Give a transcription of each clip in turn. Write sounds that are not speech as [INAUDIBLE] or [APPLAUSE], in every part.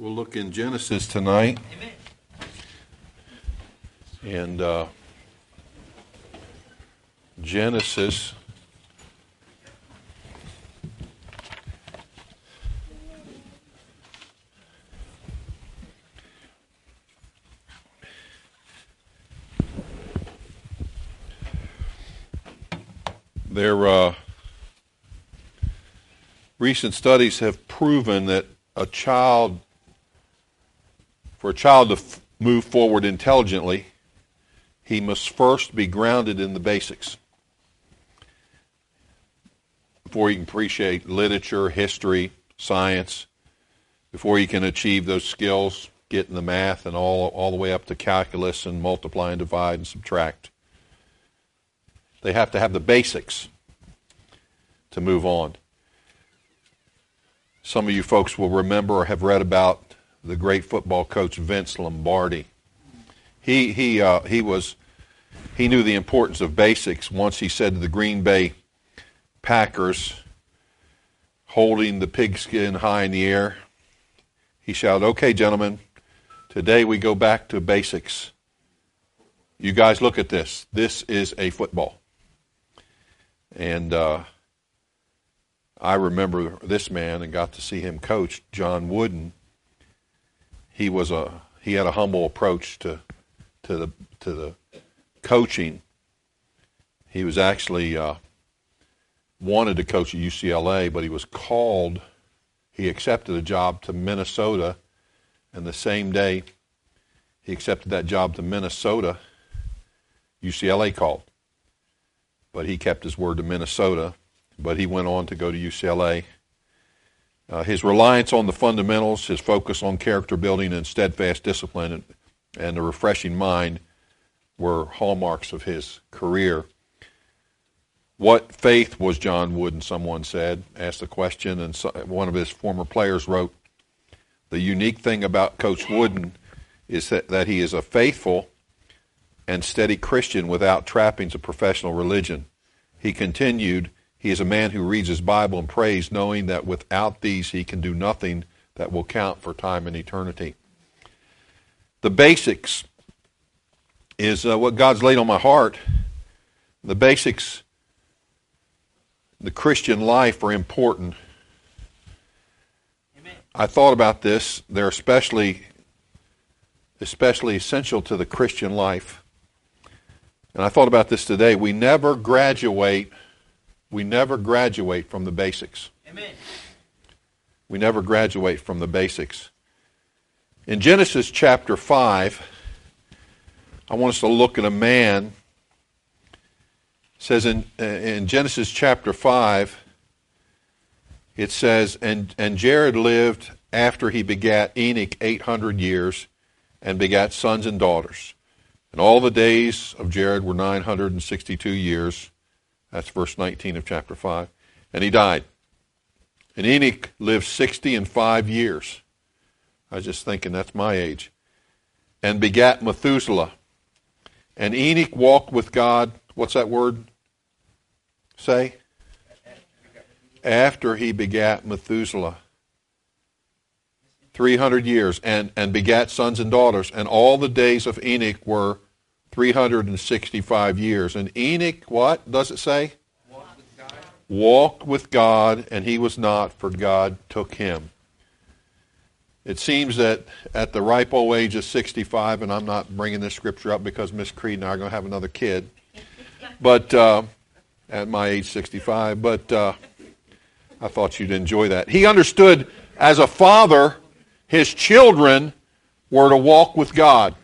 We'll look in Genesis tonight. Amen. And uh, Genesis. There, uh, recent studies have proven that a child, for a child to f- move forward intelligently, he must first be grounded in the basics before he can appreciate literature, history, science, before he can achieve those skills, getting the math and all, all the way up to calculus and multiply and divide and subtract. They have to have the basics to move on. Some of you folks will remember or have read about the great football coach Vince Lombardi. He he uh, he was he knew the importance of basics. Once he said to the Green Bay Packers, holding the pigskin high in the air, he shouted, "Okay, gentlemen, today we go back to basics. You guys look at this. This is a football." And uh, I remember this man and got to see him coach, John Wooden. He was a he had a humble approach to to the to the coaching. He was actually uh, wanted to coach at UCLA, but he was called. He accepted a job to Minnesota, and the same day he accepted that job to Minnesota, UCLA called. But he kept his word to Minnesota, but he went on to go to UCLA. Uh, his reliance on the fundamentals, his focus on character building and steadfast discipline, and, and a refreshing mind were hallmarks of his career. What faith was John Wooden? Someone said, asked the question, and so, one of his former players wrote, "The unique thing about Coach Wooden is that, that he is a faithful and steady Christian without trappings of professional religion." He continued, "He is a man who reads his Bible and prays, knowing that without these he can do nothing that will count for time and eternity." The basics is uh, what God's laid on my heart. The basics, the Christian life are important. Amen. I thought about this. They're especially, especially essential to the Christian life. And I thought about this today. We never graduate. We never graduate from the basics. Amen. We never graduate from the basics. In Genesis chapter 5, I want us to look at a man. It says in, uh, in Genesis chapter 5, it says, and, and Jared lived after he begat Enoch 800 years and begat sons and daughters. And all the days of Jared were 962 years. That's verse 19 of chapter 5. And he died. And Enoch lived 60 and 5 years. I was just thinking that's my age. And begat Methuselah. And Enoch walked with God. What's that word say? After he begat Methuselah. 300 years. And, and begat sons and daughters. And all the days of Enoch were 365 years. And Enoch, what does it say? Walked with God, and he was not, for God took him. It seems that at the ripe old age of 65, and I'm not bringing this scripture up because Miss Creed and I are going to have another kid, [LAUGHS] but uh, at my age 65, but uh, I thought you'd enjoy that. He understood as a father, his children were to walk with God.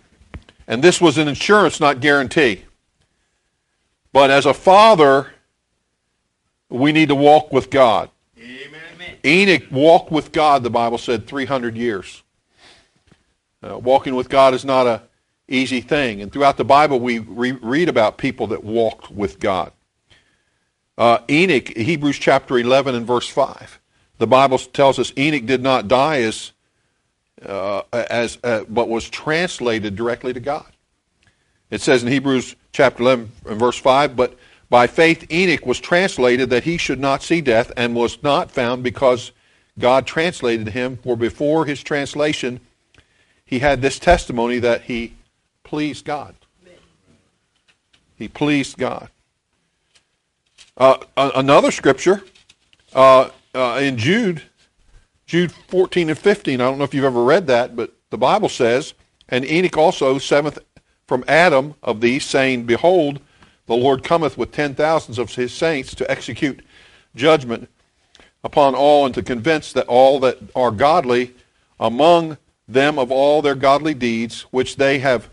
And this was an insurance, not guarantee. But as a father, we need to walk with God. Amen. Enoch walked with God, the Bible said, 300 years. Uh, walking with God is not a easy thing. And throughout the Bible, we re- read about people that walked with God. Uh, Enoch, Hebrews chapter 11 and verse 5. The Bible tells us Enoch did not die as, uh, as uh, but was translated directly to God. It says in Hebrews chapter 11 and verse 5, but by faith Enoch was translated that he should not see death and was not found because God translated him, for before his translation, he had this testimony that he pleased God. He pleased God. Uh, another scripture uh, uh, in Jude, Jude 14 and 15. I don't know if you've ever read that, but the Bible says, and Enoch also, seventh from Adam of these, saying, Behold, the Lord cometh with ten thousands of his saints to execute judgment upon all and to convince that all that are godly among them of all their godly deeds which they have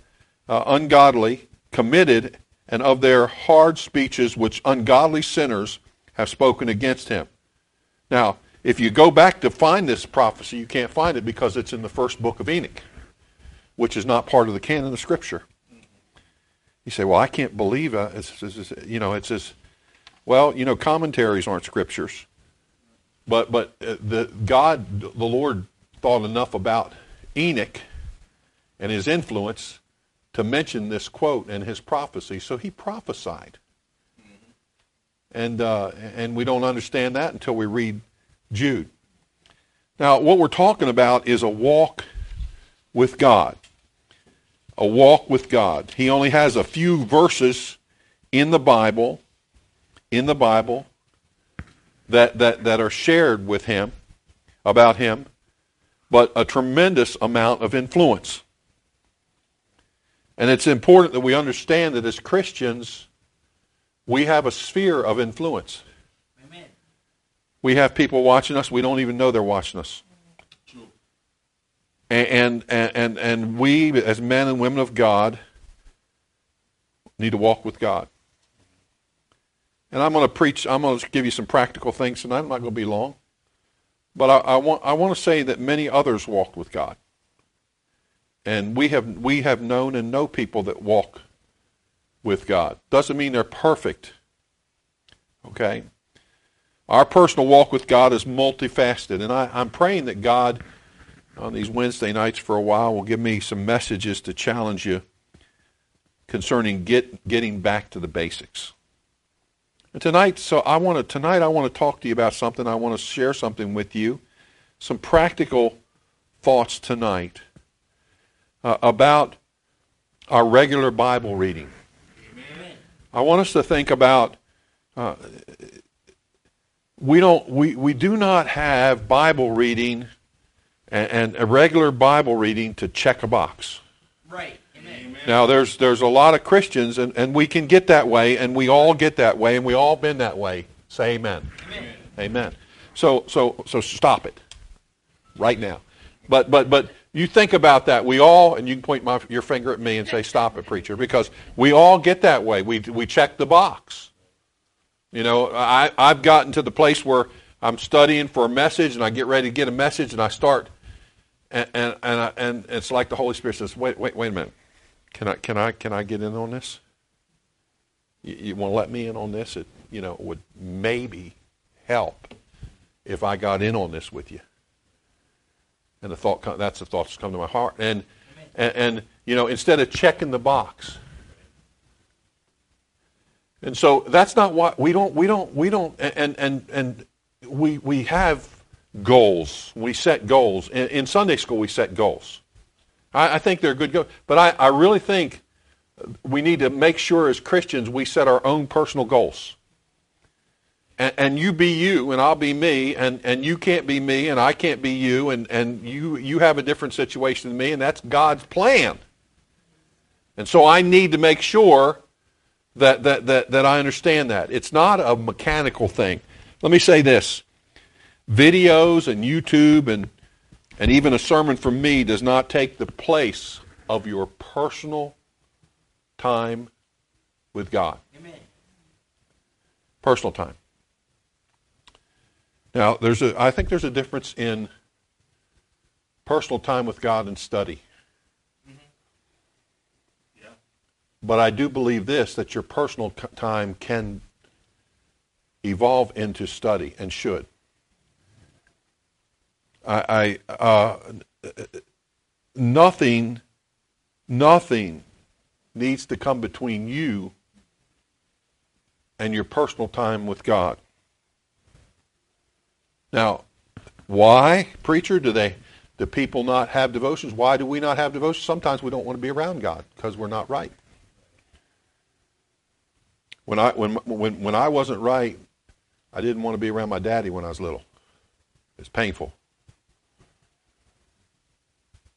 uh, ungodly committed and of their hard speeches which ungodly sinners have spoken against him. Now, if you go back to find this prophecy, you can't find it because it's in the first book of Enoch, which is not part of the canon of Scripture. You say, well, I can't believe it. It's, it's, it's, you know, it says, well, you know, commentaries aren't scriptures. But, but uh, the, God, the Lord, thought enough about Enoch and his influence to mention this quote and his prophecy. So he prophesied. And, uh, and we don't understand that until we read Jude. Now, what we're talking about is a walk with God a walk with God. He only has a few verses in the Bible, in the Bible, that, that, that are shared with him, about him, but a tremendous amount of influence. And it's important that we understand that as Christians, we have a sphere of influence. We have people watching us, we don't even know they're watching us. And, and, and, and we, as men and women of God, need to walk with God. And I'm going to preach, I'm going to give you some practical things tonight. I'm not going to be long. But I, I, want, I want to say that many others walk with God. And we have, we have known and know people that walk with God. Doesn't mean they're perfect. Okay? Our personal walk with God is multifaceted. And I, I'm praying that God on these Wednesday nights for a while will give me some messages to challenge you concerning get, getting back to the basics. And tonight, so I want to tonight I want to talk to you about something. I want to share something with you, some practical thoughts tonight uh, about our regular Bible reading. Amen. I want us to think about uh, we don't we, we do not have Bible reading and, and a regular Bible reading to check a box. Right. Amen. Now, there's there's a lot of Christians, and, and we can get that way, and we all get that way, and we all been that way. Say amen. Amen. Amen. So so so stop it, right now. But but but you think about that. We all, and you can point my, your finger at me and say, "Stop it, preacher," because we all get that way. We we check the box. You know, I I've gotten to the place where I'm studying for a message, and I get ready to get a message, and I start and and and, and it's like the Holy Spirit says, wait, wait, wait a minute. Can I can I can I get in on this? You, you want to let me in on this? It you know would maybe help if I got in on this with you. And the thought that's the thoughts come to my heart. And, and and you know instead of checking the box. And so that's not what we don't we don't we don't and and and we we have goals. We set goals. In, in Sunday school, we set goals. I, I think they're good goals. But I, I really think we need to make sure as Christians we set our own personal goals. And, and, you be you, and I'll be me, and, and you can't be me, and I can't be you, and, and you, you have a different situation than me, and that's God's plan. And so I need to make sure that, that, that, that I understand that. It's not a mechanical thing. Let me say this videos and YouTube and, and even a sermon from me does not take the place of your personal time with God. Amen. Personal time. Now, there's a, I think there's a difference in personal time with God and study. Mm-hmm. Yeah. But I do believe this that your personal time can evolve into study and should. I, I uh, nothing, nothing needs to come between you and your personal time with God. Now, Why, preacher? Do they do people not have devotions? Why do we not have devotions? Sometimes we don't want to be around God because we're not right. When I when when when I wasn't right, I didn't want to be around my daddy when I was little. It's painful.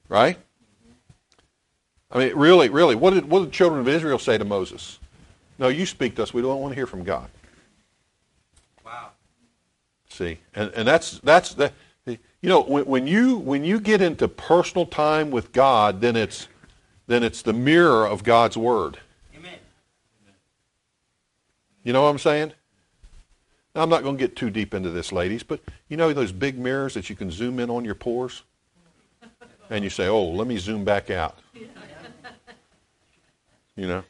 Right? I mean, really, really, what did what did the children of Israel say to Moses? No, you speak to us. We don't want to hear from God. Wow. See, and and that's that's the you know when, when you when you get into personal time with God, then it's then it's the mirror of God's word. You know what I'm saying? Now, I'm not going to get too deep into this, ladies, but you know those big mirrors that you can zoom in on your pores? And you say, oh, let me zoom back out. You know?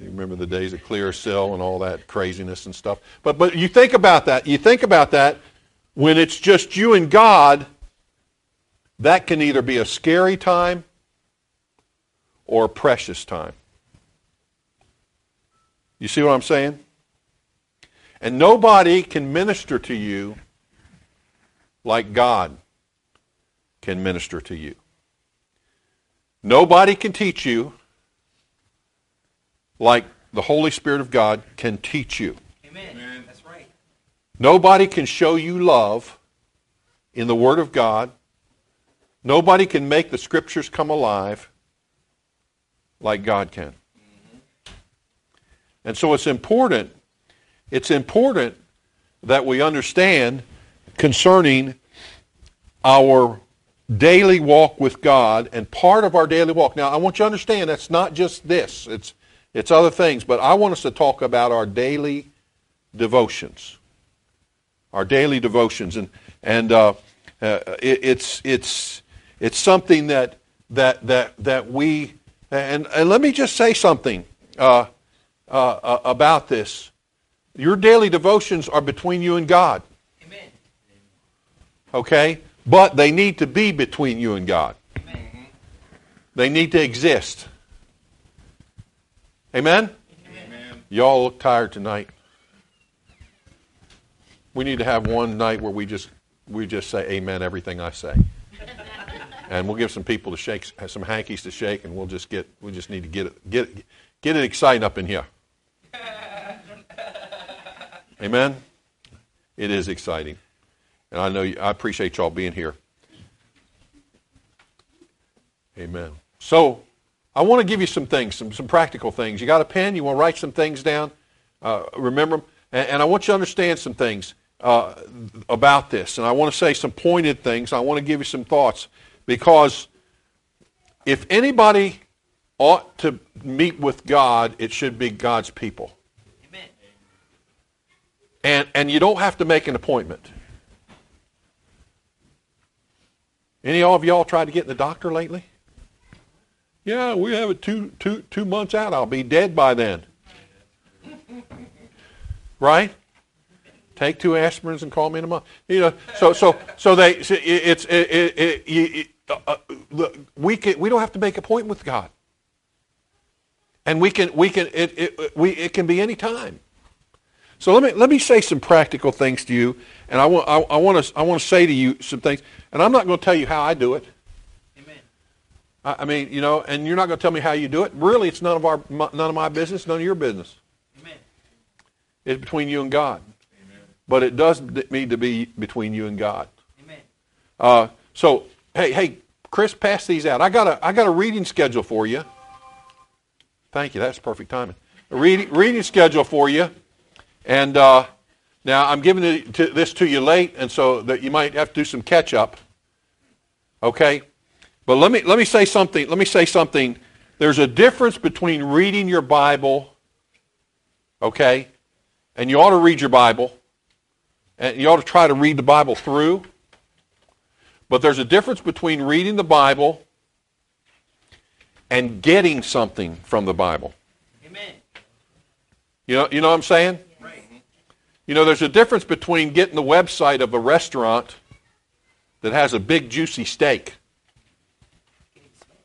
You remember the days of Clearasil and all that craziness and stuff. But, but you think about that. You think about that when it's just you and God, that can either be a scary time or a precious time. You see what I'm saying? And nobody can minister to you like God can minister to you. Nobody can teach you like the Holy Spirit of God can teach you. Amen. Amen. That's right. Nobody can show you love in the Word of God. Nobody can make the Scriptures come alive like God can. And so it's important, it's important that we understand concerning our daily walk with God and part of our daily walk. Now, I want you to understand that's not just this. It's it's other things, but I want us to talk about our daily devotions. Our daily devotions and and uh, uh, it, it's it's it's something that that that that we and, and let me just say something uh, uh, uh, about this. Your daily devotions are between you and God, Amen. okay? But they need to be between you and God. Amen. They need to exist. Amen? Amen. Y'all look tired tonight. We need to have one night where we just we just say amen everything I say. [LAUGHS] and we'll give some people to shake some hankies to shake and we'll just get we just need to get it get it, get it exciting up in here. [LAUGHS] Amen. It is exciting. And I know you, I appreciate y'all being here. Amen. So, I want to give you some things, some, some practical things. You got a pen? You want to write some things down? Uh, remember them? And, and, I want you to understand some things uh, about this. And I want to say some pointed things. I want to give you some thoughts. Because if anybody ought to meet with God, it should be God's people. Amen. And, and you don't have to make an appointment. Any of y'all tried to get in the doctor lately? Yeah, we have it two, two, two months out. I'll be dead by then. [LAUGHS] Right? Take two aspirins and call me in a month. You know, so so so they so it's it, it, it, uh, uh, look, we can we don't have to make appointment with God, and we can we can it, it we it can be any time. So let me let me say some practical things to you, and I want I, I want to I want to say to you some things, and I'm not going to tell you how I do it. Amen. I I mean, you know, and you're not going to tell me how you do it. Really, it's none of our none of my business, none of your business. Amen. It's between you and God. Amen. But it does need to be between you and God. Amen. Uh, so, hey, hey, Chris, pass these out. I got a I got a reading schedule for you. Thank you. That's perfect timing. A reading reading schedule for you, and uh, now I'm giving to, this to you late, and so that you might have to do some catch up. Okay, but let me let me say something. Let me say something. There's a difference between reading your Bible, okay, and you ought to read your Bible, and you ought to try to read the Bible through. But there's a difference between reading the Bible and getting something from the Bible. Amen. You know, you know what I'm saying? Right. You know, there's a difference between getting the website of a restaurant that has a big juicy steak.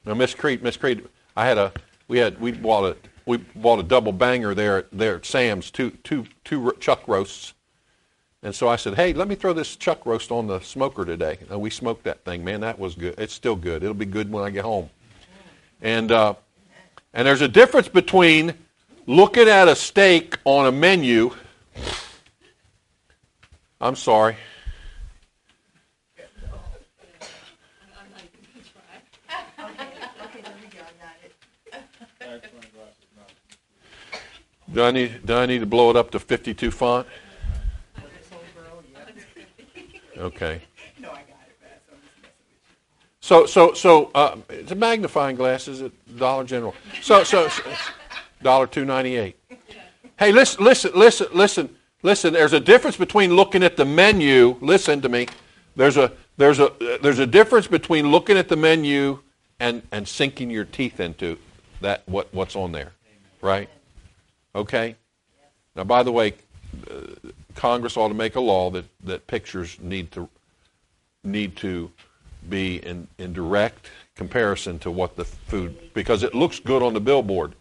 Now, Miss Creed, Miss Creed, I had a we had we bought a we bought a double banger there at there at Sam's two two two chuck roasts, And so I said, hey, let me throw this chuck roast on the smoker today. And we smoked that thing. Man, that was good. It's still good. It'll be good when I get home. And, uh, and there's a difference between looking at a steak on a menu. I'm sorry. Do I need do I need to blow it up to 52 font? [LAUGHS] Okay. No, I got it, Beth. I'm just messing with So so so uh, it's a magnifying glasses at Dollar General. So so, so dollar two ninety eight. Hey, listen listen listen listen listen. There's a difference between looking at the menu. Listen to me. There's a there's a there's a difference between looking at the menu and and sinking your teeth into that what what's on there, right? Okay. Now, by the way, uh, Congress ought to make a law that, that pictures need to need to be in, in direct comparison to what the food because it looks good on the billboard.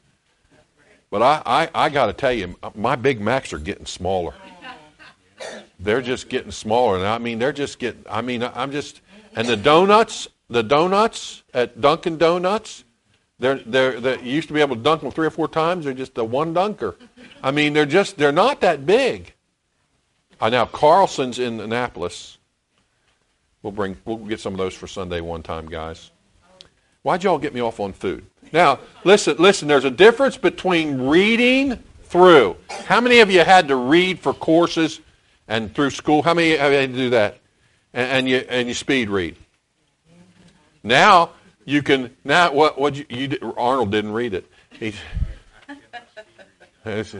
But I, I, I got to tell you, my Big Macs are getting smaller. They're just getting smaller, and I mean they're just getting. I mean I'm just and the donuts, the donuts at Dunkin' Donuts, they're they're they used to be able to dunk them three or four times. They're just a one dunker. I mean they're just they're not that big. Uh, now Carlson's in Annapolis. We'll bring we'll get some of those for Sunday one time, guys. Why'd y'all get me off on food? Now listen, listen. There's a difference between reading through. How many of you had to read for courses and through school? How many have you had to do that? And, and you and you speed read. Now you can now what what you, you Arnold didn't read it. He's, [LAUGHS]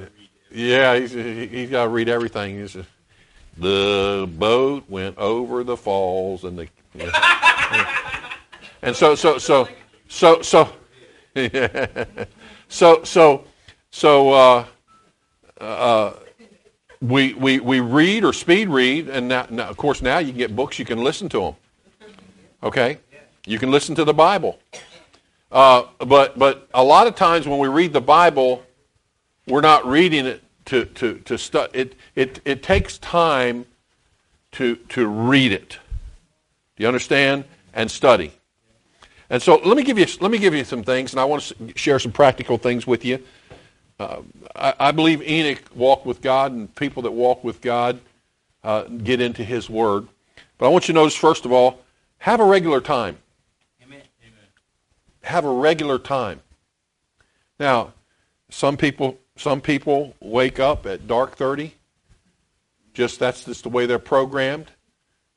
yeah, he's, he- he's got to read everything. He's, the boat went over the falls and the and so so so so so [LAUGHS] so so so uh, uh, we we we read or speed read and now, now of course now you can get books you can listen to them okay? You can listen to the bible. Uh, but but a lot of times when we read the bible we're not reading it to to to stu- it it it takes time to to read it. Do you understand? And study. And so let me give you let me give you some things and i want to share some practical things with you. Uh, I, I believe enoch walked with god and people that walk with god uh, get into his word. But i want you to notice first of all have a regular time. Amen. have a regular time. Now, some people some people wake up at dark 30. Just that's just the way they're programmed.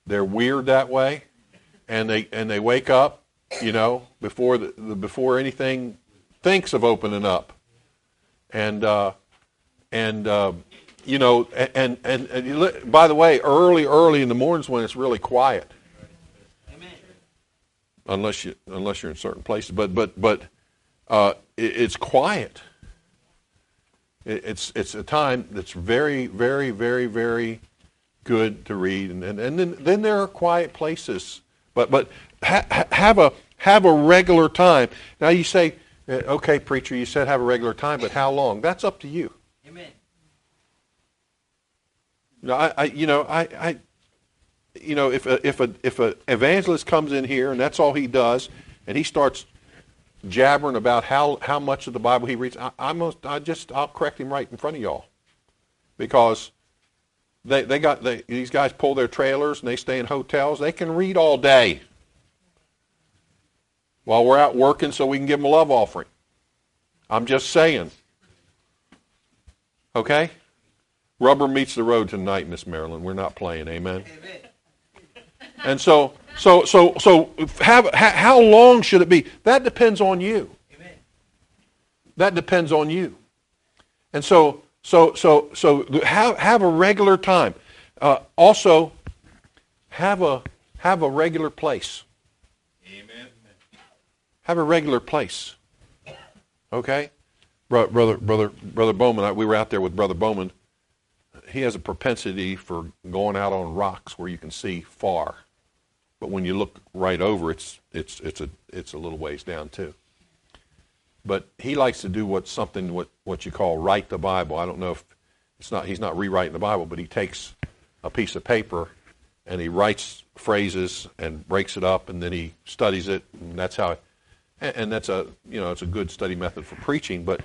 They're weird that way. And they and they wake up, you know, before the, the before anything thinks of opening up. And uh and uh, you know, and and, and li- by the way, early early in the mornings when it's really quiet Amen. unless you unless you're in certain places. But but but uh, it, it's quiet. It, it's it's a time that's very very very very good to read, and and, and then then there are quiet places. But but ha, ha- have a have a regular time. Now you say, uh, okay, preacher, you said have a regular time, but how long? That's up to you. Amen. You know, I, I you know I, I you know if a, if a if a evangelist comes in here and that's all he does, and he starts jabbering about how how much of the Bible he reads, I, I must I just I'll correct him right in front of y'all, because they they got they, these guys pull their trailers and they stay in hotels. They can read all day while we're out working, so we can give them a love offering. I'm just saying. Okay. Rubber meets the road tonight, Miss Marilyn. We're not playing, amen. Amen. And so, so, so, so, have, ha, how long should it be? That depends on you. Amen. That depends on you. And so, so, so, so, have have a regular time. Uh, also, have a have a regular place. Amen. Have a regular place. Okay, Bro- brother, brother, brother Bowman. We were out there with brother Bowman. He has a propensity for going out on rocks where you can see far, but when you look right over, it's it's it's a it's a little ways down too. But he likes to do what something what what you call write the Bible. I don't know if it's not he's not rewriting the Bible, but he takes a piece of paper and he writes phrases and breaks it up and then he studies it and that's how and, and that's a you know it's a good study method for preaching but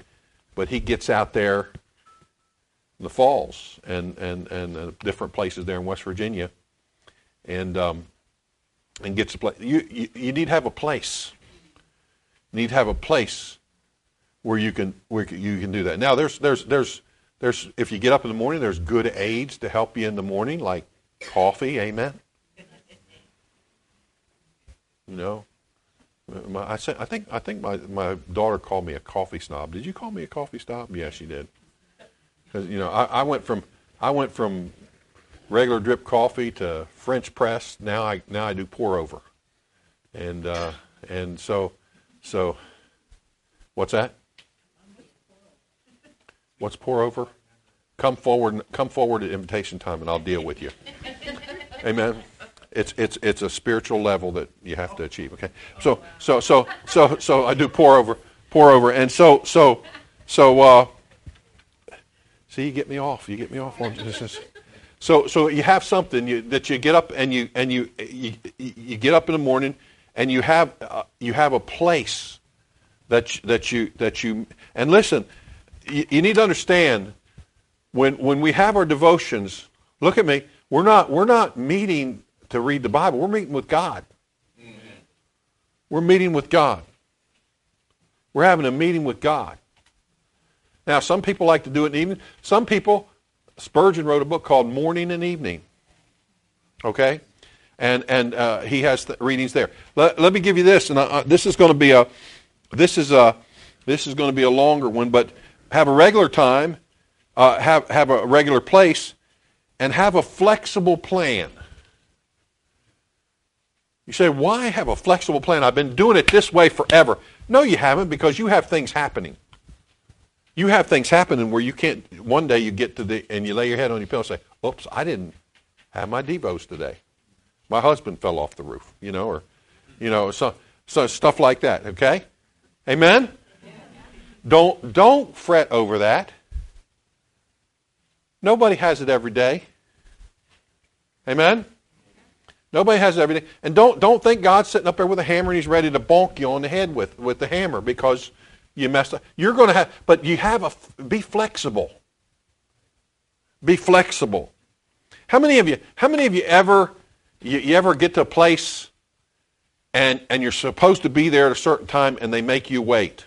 but he gets out there the falls and and and uh, different places there in West Virginia and um, and gets a place you, you you need to have a place you need to have a place where you can where you can do that now there's there's there's there's if you get up in the morning there's good aids to help you in the morning like coffee amen you know, my, I, said, I think I think my, my daughter called me a coffee snob. Did you call me a coffee snob? Yeah, she did. Because you know, I, I went from I went from regular drip coffee to French press. Now I now I do pour over, and uh, and so so what's that? What's pour over? Come forward, come forward at invitation time, and I'll deal with you. [LAUGHS] Amen. It's it's it's a spiritual level that you have to achieve. Okay. So so so so so I do pour over pour over, and so so so. Uh, see, you get me off. You get me off on this. So so you have something you, that you get up and you and you you, you get up in the morning and you have uh, you have a place that that you that you and listen. You, you need to understand when when we have our devotions. Look at me. We're not we're not meeting to read the Bible. We're meeting with God. Amen. We're meeting with God. We're having a meeting with God. Now, some people like to do it in the evening. Some people, Spurgeon wrote a book called Morning and Evening. Okay? And, and uh, he has readings there. Let, let me give you this, and uh, this is going to be a, this is a, this is going to be a longer one, but have a regular time, uh, have, have a regular place, and have a flexible plan. You say, why have a flexible plan? I've been doing it this way forever. No, you haven't, because you have things happening. You have things happening where you can't, one day you get to the, and you lay your head on your pillow and say, oops, I didn't have my Devos today. My husband fell off the roof, you know, or, you know, so, so stuff like that, okay? Amen? Don't, don't fret over that. Nobody has it every day. Amen? Nobody has everything. And don't, don't think God's sitting up there with a hammer and he's ready to bonk you on the head with, with the hammer because you messed up. You're going to have, but you have a, be flexible. Be flexible. How many of you, how many of you ever, you, you ever get to a place and, and you're supposed to be there at a certain time and they make you wait?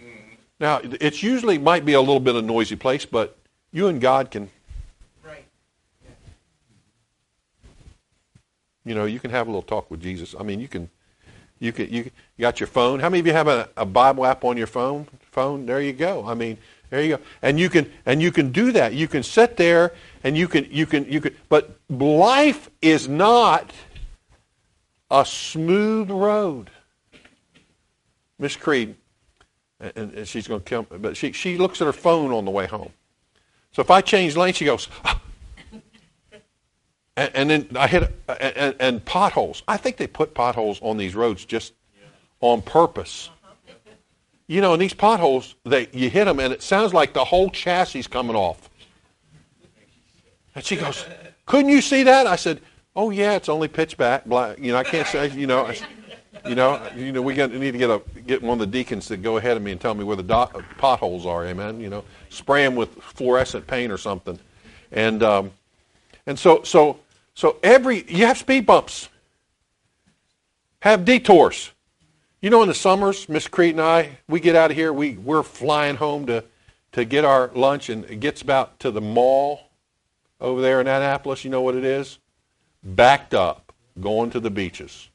Mm-hmm. Now, it's usually might be a little bit of a noisy place, but you and God can Right. You know, you can have a little talk with Jesus. I mean, you can, you you, got your phone. How many of you have a, a Bible app on your phone? Phone. There you go. I mean, there you go. And you can, and you can do that. You can sit there, and you can, you can, you can. But life is not a smooth road. Miss Creed, and, and she's going to come, but she she looks at her phone on the way home. So if I change lanes, she goes. And, and then I hit and, and, potholes. I think they put potholes on these roads just on purpose. You know, and these potholes, they you hit them, and it sounds like the whole chassis coming off. And she goes, "Couldn't you see that?" I said, "Oh yeah, it's only pitch black. You know, I can't say. You know, I, you know, you know, we got, need to get a get one of the deacons to go ahead of me and tell me where the potholes are. Amen. You know, spray them with fluorescent paint or something, and um, and so so so every you have speed bumps, have detours. You know, in the summers, Miss Creed and I, we get out of here. We we're flying home to to get our lunch, and it gets about to the mall over there in Annapolis. You know what it is? Backed up, going to the beaches,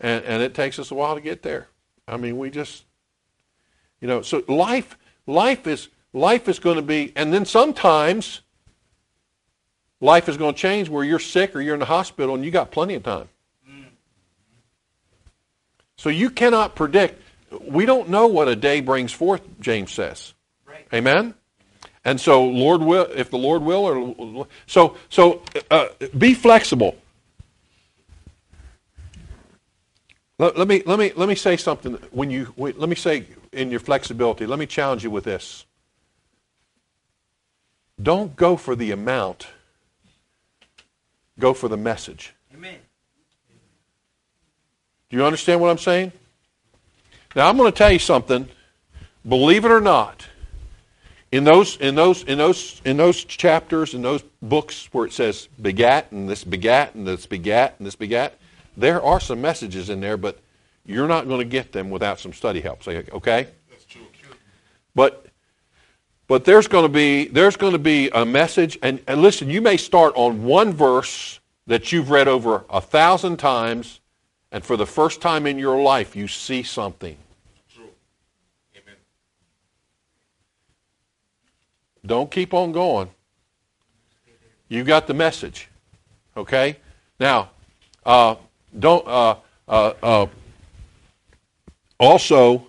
and and it takes us a while to get there. I mean, we just, you know, so life life is life is going to be, and then sometimes life is going to change where you're sick or you're in the hospital and you got plenty of time. So you cannot predict. We don't know what a day brings forth, James says. Right. Amen? And so, Lord will, if the Lord will, or so, so uh, be flexible. Let, let, me let me let me say something. When you wait, let me say in your flexibility, let me challenge you with this. don't go for the amount, go for the message. Amen. Do you understand what I'm saying? Now I'm going to tell you something. Believe it or not, in those in those in those in those chapters in those books where it says begat and this begat and this begat and this begat, there are some messages in there, but you're not going to get them without some study help. Say, okay? That's true. But but there's going to be there's going to be a message, and, and listen, you may start on one verse that you've read over a thousand times, and for the first time in your life, you see something. True. Amen. Don't keep on going. You got the message, okay? Now, uh, don't. Uh, uh, uh, also,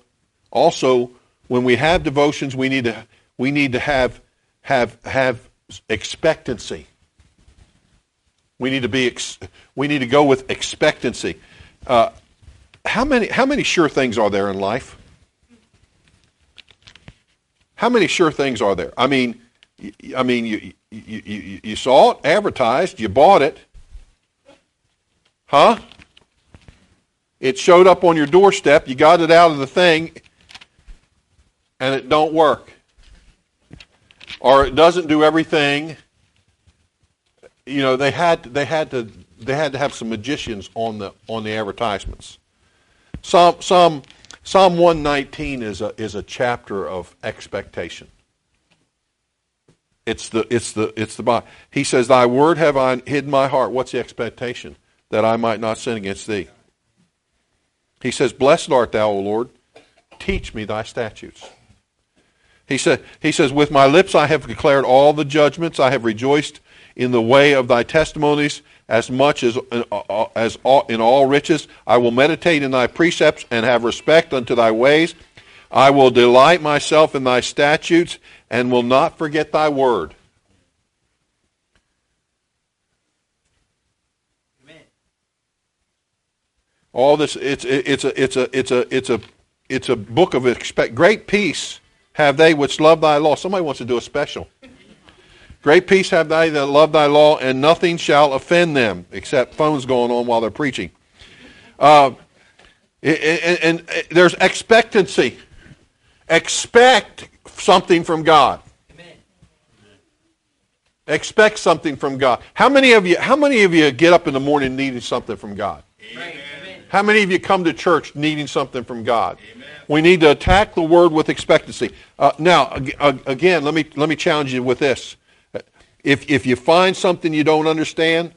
also, when we have devotions, we need to we need to have have have expectancy. We need to be ex- we need to go with expectancy. Uh, how many how many sure things are there in life? How many sure things are there? I mean, I mean, you you, you, you saw it advertised, you bought it, huh? It showed up on your doorstep, you got it out of the thing, and it don't work, or it doesn't do everything. You know, they had they had to they had to have some magicians on the on the advertisements. Some some Psalm 119 is a, is a chapter of expectation. It's the, it's the, it's the, he says, Thy word have I hid my heart. What's the expectation? That I might not sin against thee. He says, Blessed art thou, O Lord. Teach me thy statutes. He, said, he says, With my lips I have declared all the judgments. I have rejoiced in the way of thy testimonies as much as, uh, as all, in all riches. I will meditate in thy precepts and have respect unto thy ways. I will delight myself in thy statutes and will not forget thy word. Amen. All this it's it's a it's a it's a it's a it's a book of expect great peace have they which love thy law. Somebody wants to do a special. Great peace have they that love thy law, and nothing shall offend them, except phones going on while they're preaching. Uh, and, and, and there's expectancy. Expect something from God. Amen. Expect something from God. How many of you? How many of you get up in the morning needing something from God? Amen. How many of you come to church needing something from God? We need to attack the word with expectancy. Uh, now, ag- ag- again, let me let me challenge you with this. If if you find something you don't understand,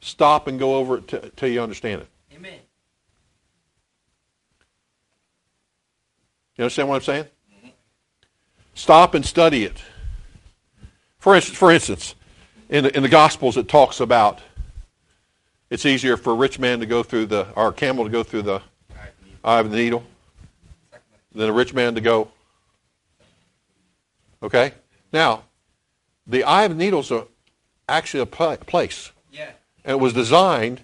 stop and go over it t- till you understand it. Amen. You understand what I'm saying? Stop and study it. For instance, for instance, in the, in the Gospels, it talks about it's easier for a rich man to go through the or a camel to go through the eye of the needle than a rich man to go. Okay? Now, the eye of the needle is actually a pla- place. Yeah. And it was designed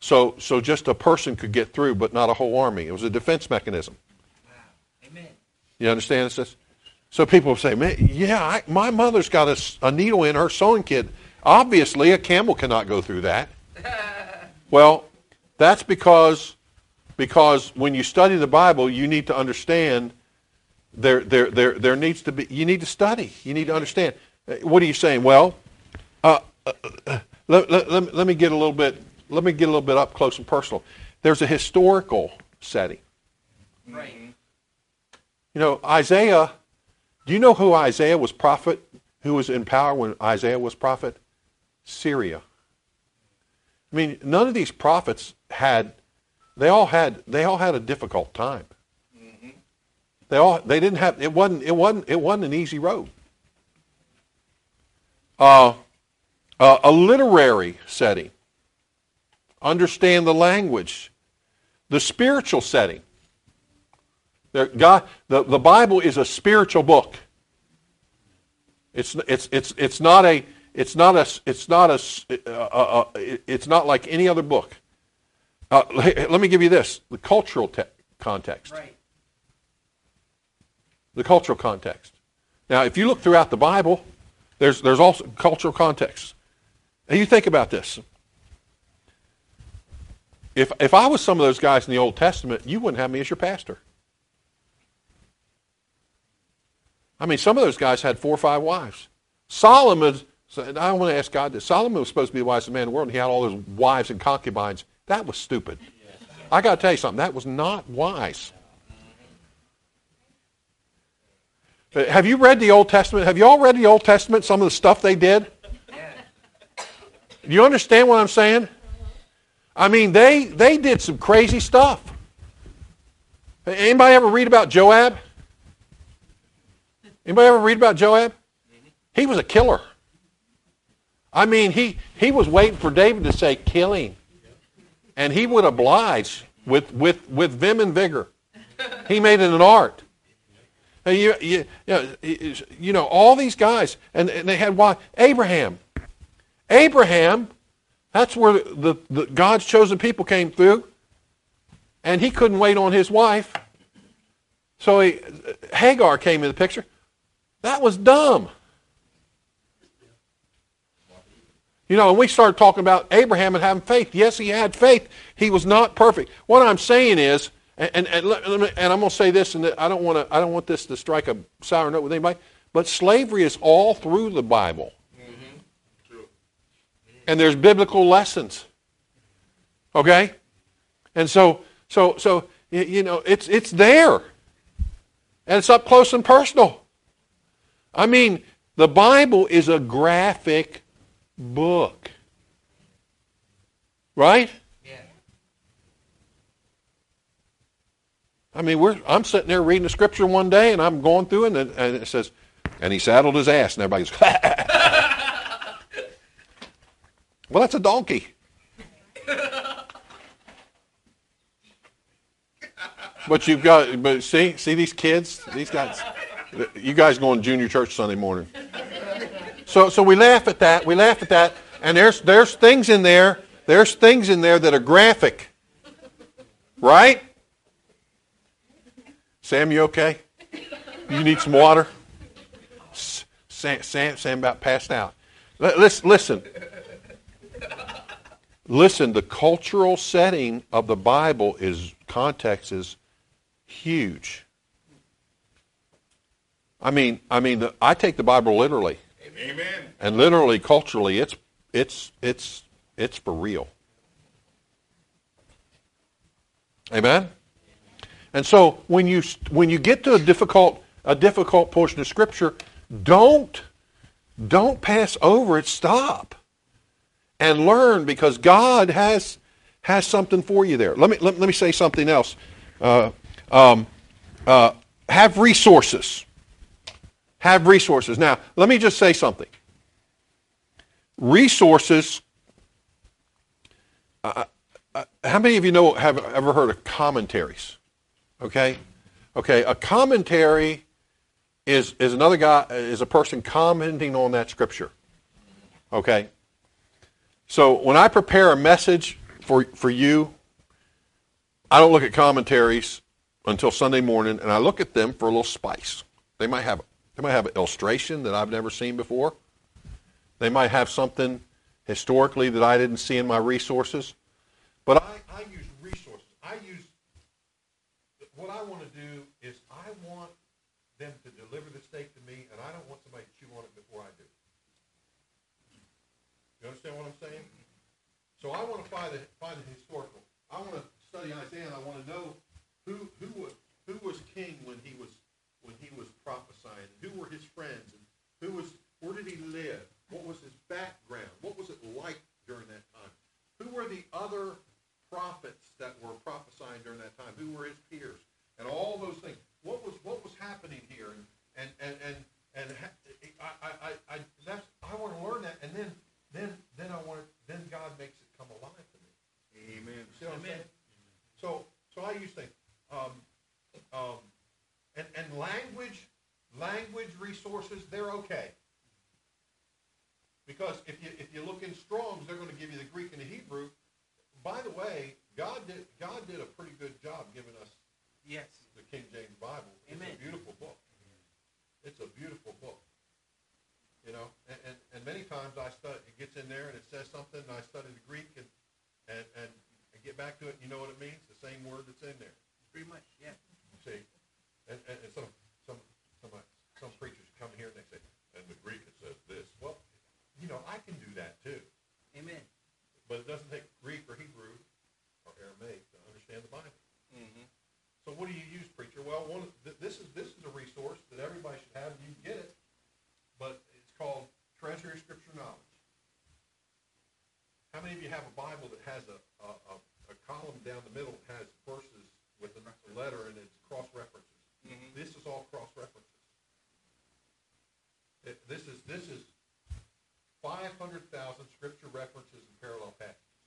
so, so just a person could get through, but not a whole army. It was a defense mechanism. Wow. Amen. You understand this? So people say, Man, yeah, I, my mother's got a needle in her sewing kit. Obviously, a camel cannot go through that. [LAUGHS] well, that's because because when you study the Bible, you need to understand there there there there needs to be you need to study. You need to understand. Uh, What are you saying? Well, uh, uh, uh, let, let, let, me- let me get a little bit let me get a little bit up close and personal. There's a historical setting. Right. You know, Isaiah, do you know who Isaiah was prophet? Who was in power when Isaiah was prophet? Syria. I mean, none of these prophets had they all had they all had a difficult time. They all they didn't have it wasn't it wasn't it wasn't an easy road. Uh, uh, a literary setting. Understand the language. The spiritual setting. There, God, the, the Bible is a spiritual book. It's, it's, it's, it's not a it's not a it's not a uh, uh, uh, it's not like any other book. Uh, let me give you this: the cultural te- context. Right. The cultural context. Now, if you look throughout the Bible, There's, there's also cultural context. And you think about this. If, if I was some of those guys in the Old Testament, you wouldn't have me as your pastor. I mean, some of those guys had four or five wives. Solomon, I want to ask God this. Solomon was supposed to be the wisest man in the world, and he had all those wives and concubines. That was stupid. I got to tell you something. That was not wise. Uh, Have you read the Old Testament? Have you all read the Old Testament? Some of the stuff they did. Do you understand what I'm saying? I mean, they they did some crazy stuff. Anybody ever read about Joab? Anybody ever read about Joab? He was a killer. I mean, he, he was waiting for David to say, kill him. And he would oblige with, with, with vim and vigor. He made it an art. You, you, you know, all these guys, and, and they had why? Abraham. Abraham, that's where the, the God's chosen people came through. And he couldn't wait on his wife. So he, Hagar came in the picture. That was dumb. You know, and we started talking about Abraham and having faith. Yes, he had faith. He was not perfect. What I'm saying is, and, and, and, let- let me- and I'm going to say this, and I don't want to, I don't want this to strike a sour note with anybody, but slavery is all through the Bible, True. and there's biblical lessons. Okay, and so, so, so, you know, it's it's there, and it's up close and personal. I mean, the Bible is a graphic book. Right? Yeah. I mean, we're, I'm sitting there reading the scripture one day, and I'm going through it, and, and it says, and he saddled his ass, and everybody goes, [LAUGHS] well, that's a donkey. but you've got, but see, see these kids, these guys, you guys going to junior church Sunday morning. So, so we laugh at that. We laugh at that, and there's there's things in there. There's things in there that are graphic, right? Sam, you okay? You need some water? Sam, Sam, Sam about passed out. Li- Listen, listen. Listen, the cultural setting of the Bible is context is huge. I mean, I mean, the, I take the Bible literally, Amen. and literally, culturally, it's it's it's it's for real. Amen. And so when you when you get to a difficult a difficult portion of Scripture, don't don't pass over it. Stop and learn because God has has something for you there. Let me let, let me say something else. Uh, um, uh, have resources. Have resources. Now, let me just say something. Resources. Uh, uh, how many of you know have ever heard of commentaries? Okay, okay. A commentary is is another guy is a person commenting on that scripture. Okay. So when I prepare a message for for you, I don't look at commentaries until Sunday morning, and I look at them for a little spice. They might have they might have an illustration that I've never seen before. They might have something historically that I didn't see in my resources. But I, I use resources. I use what I want to do is I want them to deliver the steak to me, and I don't want somebody to chew on it before I do. You understand what I'm saying? So I want to find the find the historical. I want to study Isaiah. and I want to know who who was who was king when he was when he was prophesying. Who were his friends? And who was where did he live? What was his background? What was it like during that time? Who were the other prophets that were prophesying during that time? Who were his peers? And all those things. What was what was happening here? And and and and, and ha- I, I, I, I that's I want to learn that. And then then then I want to, then God makes it come alive to me. Amen. See what I'm Amen. saying? So so I use things. Um, um, and and language language resources they're okay. Because if you if you look in Strong's, they're going to give you the Greek and the Hebrew. By the way, God did God did a pretty good job giving us Yes. the King James Bible. It's Amen. a beautiful book. It's a beautiful book. You know, and, there and it says something, and I study the Greek and, and, and, and get back to it, and you know what it means? The same word that's in there. Pretty much, yeah. See, and, and, and some, some, some, uh, some preachers come here and they say, and the Greek it says this. Well, you know, I can do that too, Amen. but it doesn't take Greek or Hebrew or Aramaic to understand the Bible. So what do you use, preacher? Well, one of, th- this is this is a resource that everybody should have. You can get it, but it's called Treasury of Scripture Knowledge. How many of you have a Bible that has a, a, a, a column down the middle that has verses with a letter and it's cross references? Mm-hmm. This is all cross references. It, this is this is five hundred thousand scripture references and parallel passages.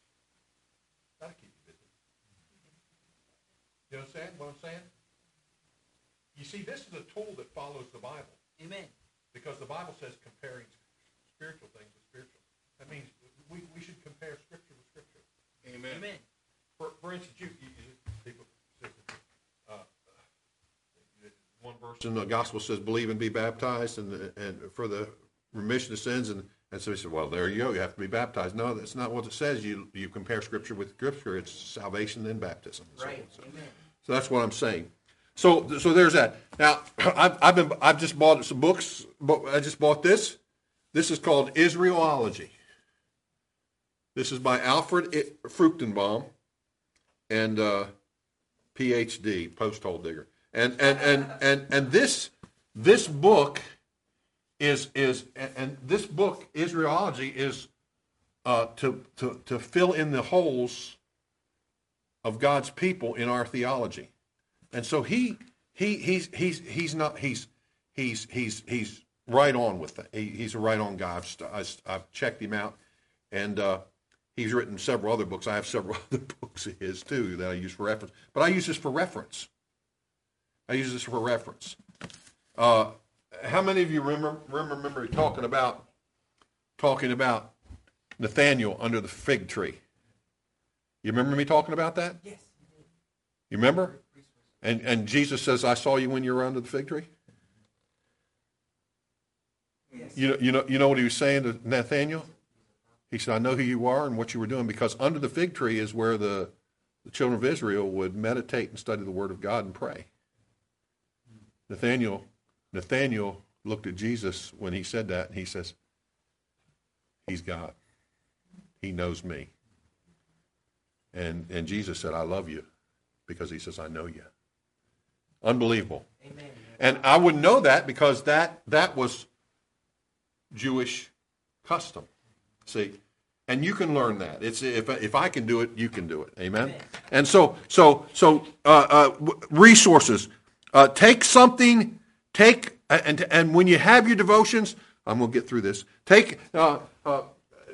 That'll keep you busy. You understand what I'm saying? You see, this is a tool that follows the Bible Amen. because the Bible says comparing spiritual things with spiritual. That means we, we should compare Scripture with Scripture. Amen. Amen. For, for instance, you, you, people, uh, one verse in the gospel says, "Believe and be baptized," and and for the remission of sins, and and so he said, "Well, there you go. You have to be baptized." No, that's not what it says. You you compare Scripture with Scripture. It's salvation then baptism. and so Right. So- Amen. so that's what I'm saying. So, so there's that. Now, [CLEARS THROAT] I've, I've been, I've just bought some books. But I just bought this. This is called Israelology. This is by Alfred Fruchtenbaum, and uh, PhD, post hole digger. And and and and and this this book is is and, this book Israelology is uh, to to to fill in the holes of God's people in our theology. And so he he he's he's he's not he's he's he's he's right on with that. He, he's a right on guy. I've, I've, I've checked him out, and uh, he's written several other books. I have several [LAUGHS] other books of his too that I use for reference. But I use this for reference. I use this for reference. Uh, how many of you remember remember talking about talking about Nathaniel under the fig tree? You remember me talking about that? Yes. You remember? And and Jesus says, "I saw you when you were under the fig tree." Yes. You know, you know, you know what he was saying to Nathaniel. He said, "I know who you are and what you were doing because under the fig tree is where the the children of Israel would meditate and study the Word of God and pray." Nathaniel, Nathaniel looked at Jesus when he said that, and he says, "He's God. He knows me." And and Jesus said, "I love you," because he says, "I know you." Unbelievable. Amen. And I would know that because that that was Jewish custom. See, and you can learn that. It's if if I can do it, you can do it. Amen. Amen. And so so so uh, uh, resources. Uh, take something. Take and and when you have your devotions, I'm going to get through this. Take uh, uh,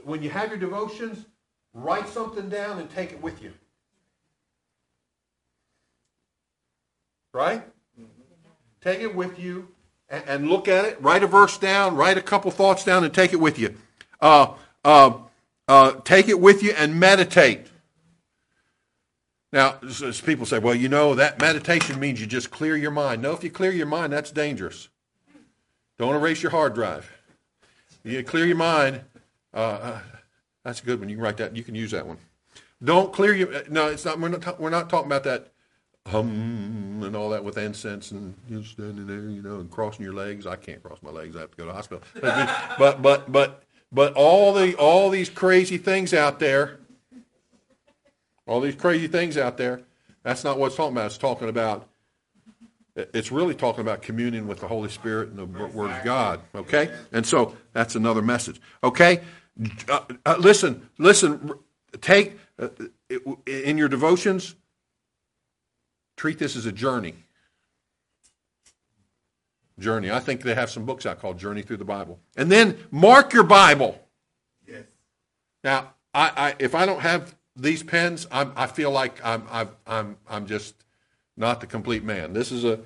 when you have your devotions, write something down and take it with you. Right? Take it with you and, and look at it. Write a verse down. Write a couple thoughts down and take it with you. Uh, uh, uh, take it with you and meditate. Now, people say, well, you know, that meditation means you just clear your mind. No, if you clear your mind, that's dangerous. Don't erase your hard drive. You clear your mind. Uh, uh, that's a good one. You can write that. You can use that one. Don't clear your. No, it's not. We're not. ta- We're not talking about that hum and all that with incense and you standing there, you know, and crossing your legs. I can't cross my legs. I have to go to the hospital. But but but but, but all the all these crazy things out there, all these crazy things out there. That's not what it's talking about. It's talking about. It's really talking about communion with the Holy Spirit and the Word of God. Okay, and so that's another message. Okay, uh, uh, listen, listen. Take uh, in your devotions treat this as a journey. Journey. I think they have some books out called Journey Through the Bible. And then mark your Bible. Yes. Now, I, I if I don't have these pens, I'm, I feel like I'm, I'm, I'm, I'm just not the complete man. This is a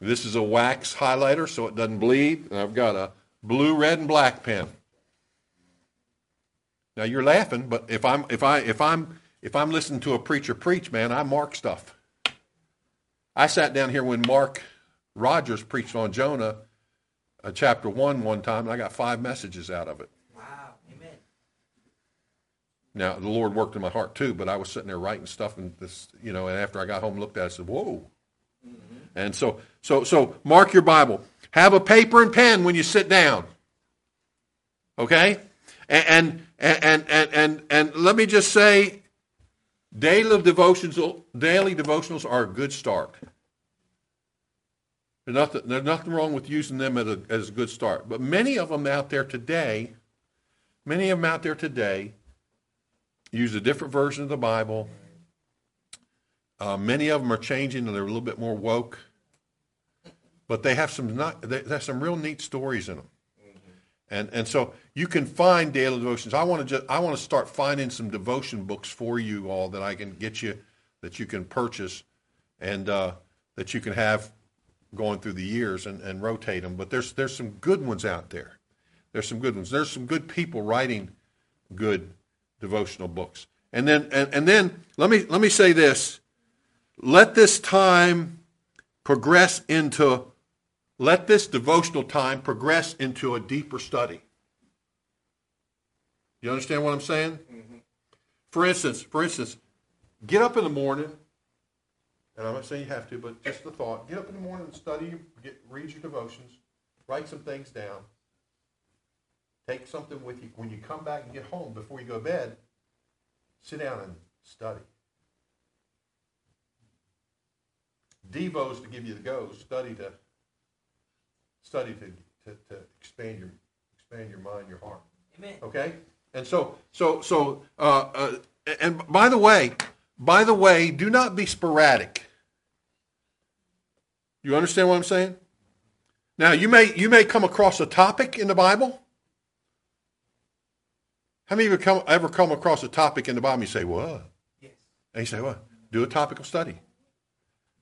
this is a wax highlighter, so it doesn't bleed. And I've got a blue, red, and black pen. Now you're laughing, but if I'm if I if I'm if I'm listening to a preacher preach, man, I mark stuff. I sat down here when Mark Rogers preached on Jonah, uh, chapter one, one time, and I got five messages out of it. Wow. Amen. Now the Lord worked in my heart too, but I was sitting there writing stuff and this, you know, and after I got home and looked at it, I said, "Whoa." And so, so, so, mark your Bible. Have a paper and pen when you sit down. Okay, and and and and and, and let me just say, daily devotions, daily devotionals are a good start. There's nothing, there's nothing wrong with using them as a, as a good start. But many of them out there today, many of them out there today, use a different version of the Bible. Uh, many of them are changing and they're a little bit more woke, but they have some not they, they have some real neat stories in them. And and so you can find daily devotions. I want to just I want to start finding some devotion books for you all that I can get you that you can purchase and uh, that you can have going through the years and, and rotate them. But there's there's some good ones out there. There's some good ones. There's some good people writing good devotional books. And then and, and then let me let me say this. Let this time progress into let this devotional time progress into a deeper study. You understand what I'm saying? Mm-hmm. For instance, for instance, get up in the morning, and I'm not saying you have to, but just the thought: get up in the morning and study, get, read your devotions, write some things down, take something with you. When you come back and get home before you go to bed, sit down and study. Devos to give you the go, study to study to, to, to expand your expand your mind, your heart. Amen. Okay, and so so so uh, uh, and by the way, by the way, do not be sporadic. You understand what I'm saying? Now you may you may come across a topic in the Bible. How many of you come, ever come across a topic in the Bible? And you say, "What?" Yes. And you say, "What?" Do a topical study.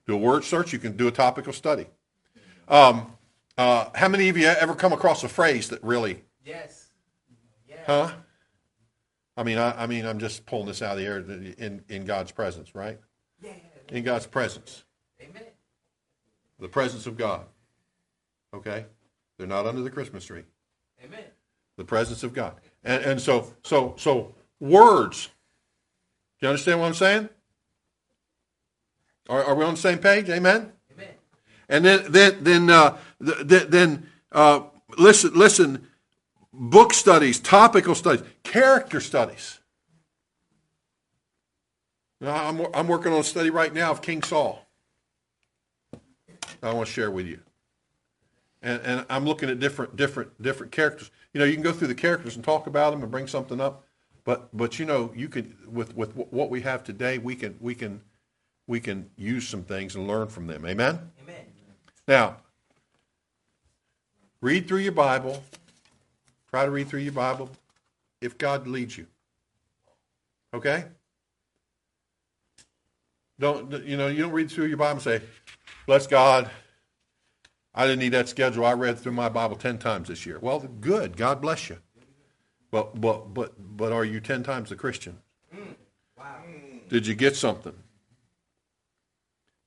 Do a word search. You can do a topical study. Um, uh, how many of you ever come across a phrase that really Yes. Yeah. Huh? I mean, I, I mean, I'm just pulling this out of the air in, in God's presence, right? Yeah. In God's presence, Amen. the presence of God. Okay, they're not under the Christmas tree. Amen. The presence of God, and and so so so words. Do you understand what I'm saying? Are, are we on the same page? Amen. Amen. And then then then uh, then uh, listen listen. Book studies, topical studies, character studies. Now, I'm I'm working on a study right now of King Saul. I want to share with you. And and I'm looking at different different different characters. You know, you can go through the characters and talk about them and bring something up, but but you know, you can with with what we have today, we can we can we can use some things and learn from them. Amen. Amen. Now, read through your Bible. Try to read through your Bible if God leads you. Okay? Don't you know, you don't read through your Bible and say, Bless God. I didn't need that schedule. I read through my Bible ten times this year. Well, good. God bless you. But but but but are you ten times a Christian? Wow. Did you get something?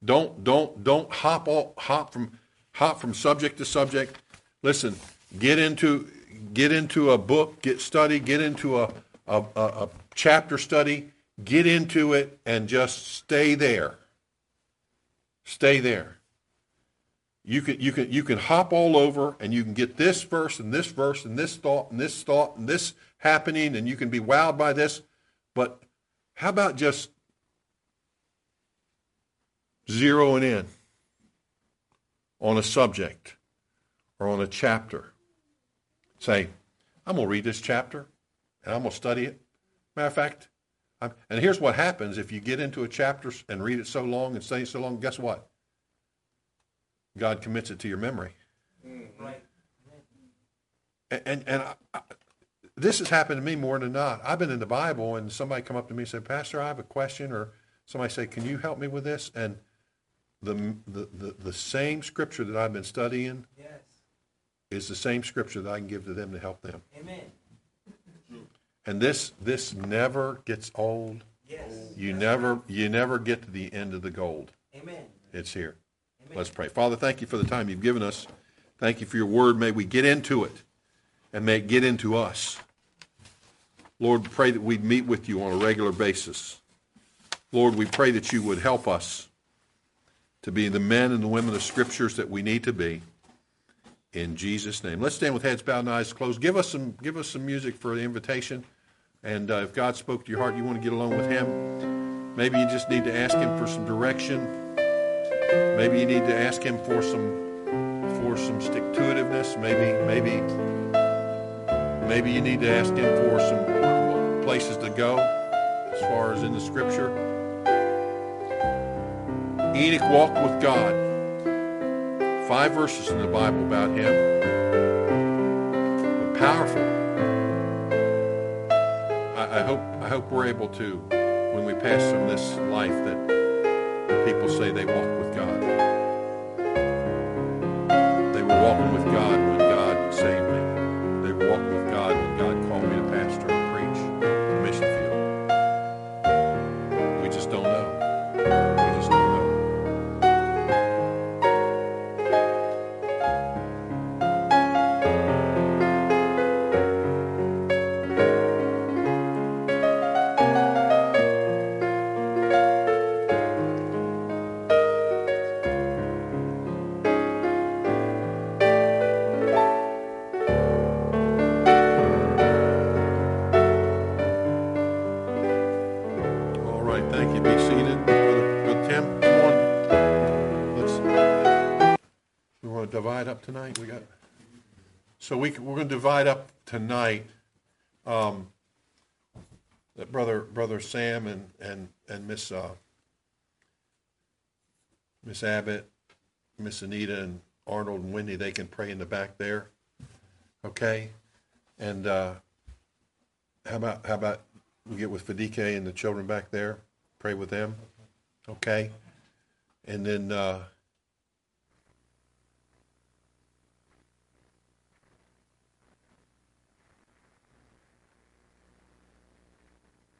Don't don't don't hop all, hop from hop from subject to subject. Listen, get into get into a book, get study, get into a a, a, chapter study, get into it, and just stay there. Stay there. You can you can you can hop all over, and you can get this verse and this verse and this thought and this thought and this happening, and you can be wowed by this. But how about just zeroing in on a subject or on a chapter. Say, I'm going to read this chapter and I'm going to study it. Matter of fact, I'm, and here's what happens if you get into a chapter and read it so long and study it so long, guess what? God commits it to your memory. Mm-hmm. Right. And, and, and I, I, this has happened to me more than not. I've been in the Bible and somebody come up to me and say, Pastor, I have a question, or somebody say, Can you help me with this? And the, the, the, the same scripture that I've been studying Yes. Is the same scripture that I can give to them to help them. Amen. And this this never gets old. Yes. You never you never get to the end of the gold. Amen. It's here. Amen. Let's pray. Father, thank you for the time you've given us. Thank you for your word. May we get into it and may it get into us. Lord, pray that we'd meet with you on a regular basis. Lord, we pray that you would help us to be the men and the women of scriptures that we need to be. In Jesus' name. Let's stand with heads bowed and eyes closed. Give us some, give us some music for the invitation. And uh, if God spoke to your heart, you want to get along with Him. Maybe you just need to ask Him for some direction. Maybe you need to ask Him for some for some stick to itiveness. Maybe maybe maybe you need to ask Him for some places to go as far as in the Scripture. Enoch walked with God. Five verses in the Bible about him. But powerful. I, I hope I hope we're able to, when we pass from this life, that people say they walk with God. They were walking with God so we, we're going to divide up tonight. Um, that brother, brother Sam and, and, and Miss, uh, Miss Abbott, Miss Anita and Arnold and Wendy, they can pray in the back there. Okay? And, uh, how about, how about we get with Fadike and the children back there, pray with them, okay? And then, uh,